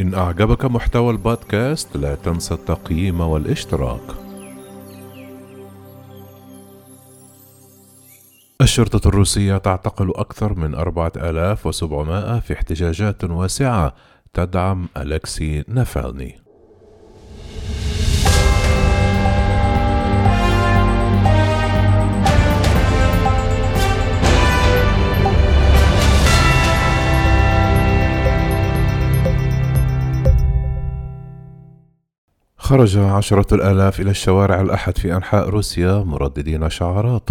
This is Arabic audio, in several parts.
إن أعجبك محتوى البودكاست لا تنسى التقييم والاشتراك. الشرطة الروسية تعتقل أكثر من 4700 في احتجاجات واسعة تدعم ألكسي نافالني. خرج عشرة الآلاف إلى الشوارع الأحد في أنحاء روسيا مرددين شعارات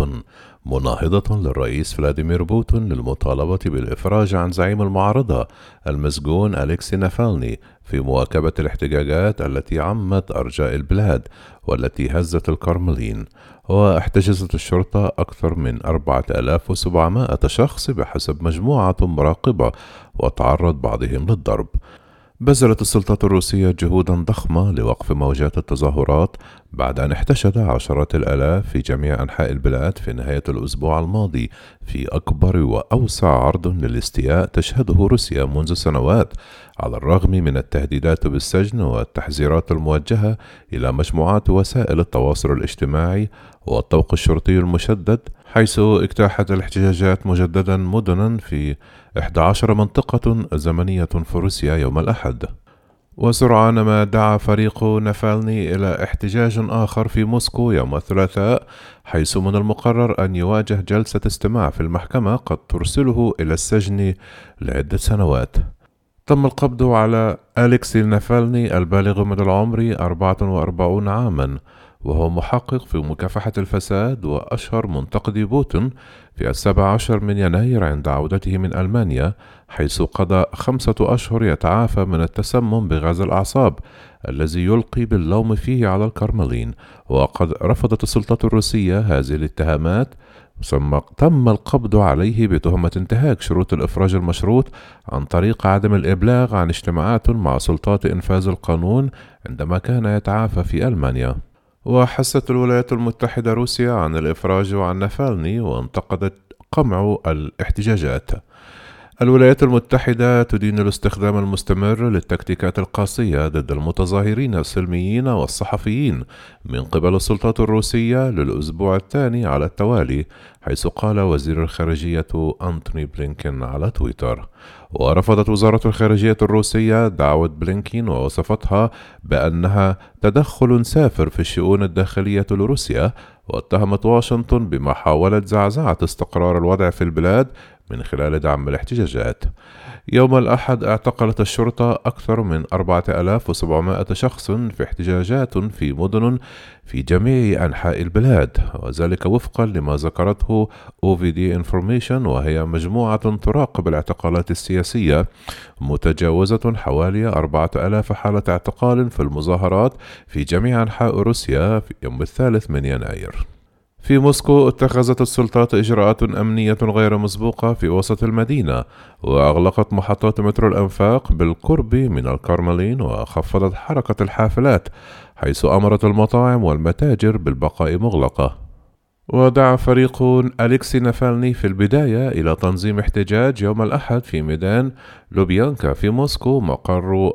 مناهضة للرئيس فلاديمير بوتين للمطالبة بالإفراج عن زعيم المعارضة المسجون أليكسي نافالني في مواكبة الاحتجاجات التي عمت أرجاء البلاد والتي هزت الكرملين. واحتجزت الشرطة أكثر من 4700 شخص بحسب مجموعة مراقبة وتعرض بعضهم للضرب. بذلت السلطات الروسية جهودا ضخمة لوقف موجات التظاهرات بعد أن احتشد عشرات الآلاف في جميع أنحاء البلاد في نهاية الأسبوع الماضي في أكبر وأوسع عرض للاستياء تشهده روسيا منذ سنوات على الرغم من التهديدات بالسجن والتحذيرات الموجهة إلى مجموعات وسائل التواصل الاجتماعي والطوق الشرطي المشدد حيث اجتاحت الاحتجاجات مجددا مدنا في 11 منطقة زمنية في روسيا يوم الأحد. وسرعان ما دعا فريق نافالني إلى احتجاج آخر في موسكو يوم الثلاثاء حيث من المقرر أن يواجه جلسة استماع في المحكمة قد ترسله إلى السجن لعدة سنوات. تم القبض على أليكسي نافالني البالغ من العمر 44 عامًا وهو محقق في مكافحة الفساد وأشهر منتقدي بوتين في السابع عشر من يناير عند عودته من ألمانيا حيث قضى خمسة أشهر يتعافى من التسمم بغاز الأعصاب الذي يلقي باللوم فيه على الكرملين. وقد رفضت السلطات الروسية هذه الاتهامات ثم تم القبض عليه بتهمة انتهاك شروط الإفراج المشروط عن طريق عدم الإبلاغ عن اجتماعات مع سلطات إنفاذ القانون عندما كان يتعافى في ألمانيا. وحست الولايات المتحدة روسيا عن الإفراج عن نافالني وانتقدت قمع الإحتجاجات. الولايات المتحدة تدين الاستخدام المستمر للتكتيكات القاسية ضد المتظاهرين السلميين والصحفيين من قبل السلطات الروسية للأسبوع الثاني على التوالي حيث قال وزير الخارجية أنتوني بلينكين على تويتر. ورفضت وزارة الخارجية الروسية دعوة بلينكين ووصفتها بأنها تدخل سافر في الشؤون الداخلية لروسيا واتهمت واشنطن بمحاولة زعزعة استقرار الوضع في البلاد من خلال دعم الاحتجاجات. يوم الأحد اعتقلت الشرطة أكثر من 4700 شخص في احتجاجات في مدن في جميع أنحاء البلاد وذلك وفقا لما ذكرته OVD Information وهي مجموعة تراقب الاعتقالات السياسية متجاوزة حوالي 4000 حالة اعتقال في المظاهرات في جميع أنحاء روسيا في يوم الثالث من يناير. في موسكو اتخذت السلطات إجراءات أمنية غير مسبوقة في وسط المدينة وأغلقت محطات مترو الأنفاق بالقرب من الكرملين وخفضت حركة الحافلات حيث أمرت المطاعم والمتاجر بالبقاء مغلقة. ودعا فريق أليكسي نافالني في البداية إلى تنظيم احتجاج يوم الأحد في ميدان لوبيانكا في موسكو مقر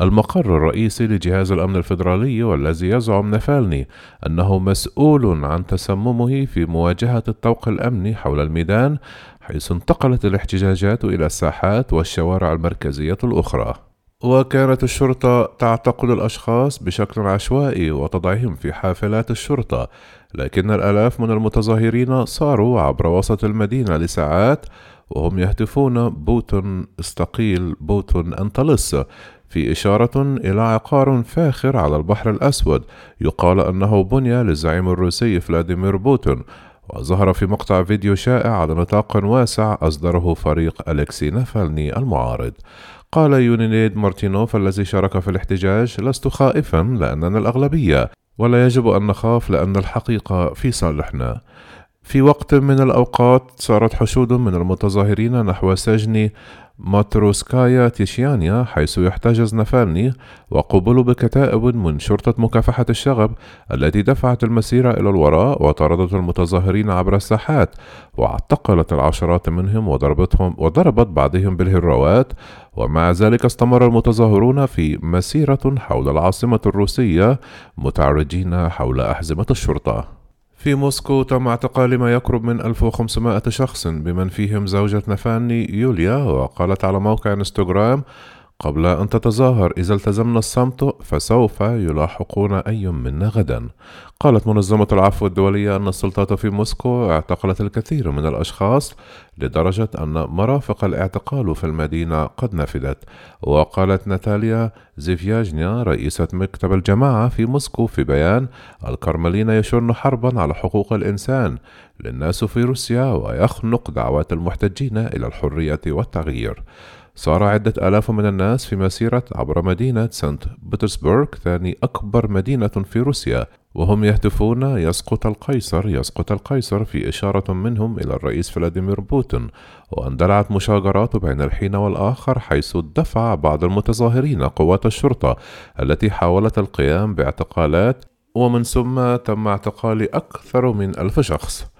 المقر الرئيسي لجهاز الأمن الفيدرالي والذي يزعم نفالني أنه مسؤول عن تسممه في مواجهة الطوق الأمني حول الميدان حيث انتقلت الاحتجاجات إلى الساحات والشوارع المركزية الأخرى. وكانت الشرطة تعتقل الأشخاص بشكل عشوائي وتضعهم في حافلات الشرطة لكن الآلاف من المتظاهرين صاروا عبر وسط المدينة لساعات وهم يهتفون بوتين استقيل بوتين أنطلس في إشارة إلى عقار فاخر على البحر الأسود يقال أنه بني للزعيم الروسي فلاديمير بوتين وظهر في مقطع فيديو شائع على نطاق واسع أصدره فريق أليكسي نافالني المعارض. قال ليونيد مارتينوف الذي شارك في الاحتجاج لست خائفا لأننا الأغلبية ولا يجب أن نخاف لأن الحقيقة في صالحنا. في وقت من الأوقات صارت حشود من المتظاهرين نحو سجن ماتروسكايا تيشيانيا حيث يحتجز نافالني وقبلوا بكتائب من شرطة مكافحة الشغب التي دفعت المسيرة إلى الوراء وطردت المتظاهرين عبر الساحات واعتقلت العشرات منهم وضربتهم وضربت بعضهم بالهروات. ومع ذلك استمر المتظاهرون في مسيرة حول العاصمة الروسية متعرجين حول أحزمة الشرطة. في موسكو تم اعتقال ما يقرب من 1500 شخص بمن فيهم زوجة نفاني يوليا وقالت على موقع انستغرام قبل أن تتظاهر إذا التزمنا الصمت فسوف يلاحقون أي منا غدا. قالت منظمة العفو الدولية أن السلطات في موسكو اعتقلت الكثير من الأشخاص لدرجة أن مرافق الاعتقال في المدينة قد نفذت وقالت ناتاليا زيفياجنيا رئيسة مكتب الجماعة في موسكو في بيان الكرملين يشن حربا على حقوق الإنسان للناس في روسيا ويخنق دعوات المحتجين إلى الحرية والتغيير. صار عدة آلاف من الناس في مسيرة عبر مدينة سانت بطرسبرغ ثاني أكبر مدينة في روسيا. وهم يهتفون يسقط القيصر يسقط القيصر في إشارة منهم إلى الرئيس فلاديمير بوتين. واندلعت مشاجرات بين الحين والآخر حيث دفع بعض المتظاهرين قوات الشرطة التي حاولت القيام باعتقالات ومن ثم تم اعتقال أكثر من ألف شخص.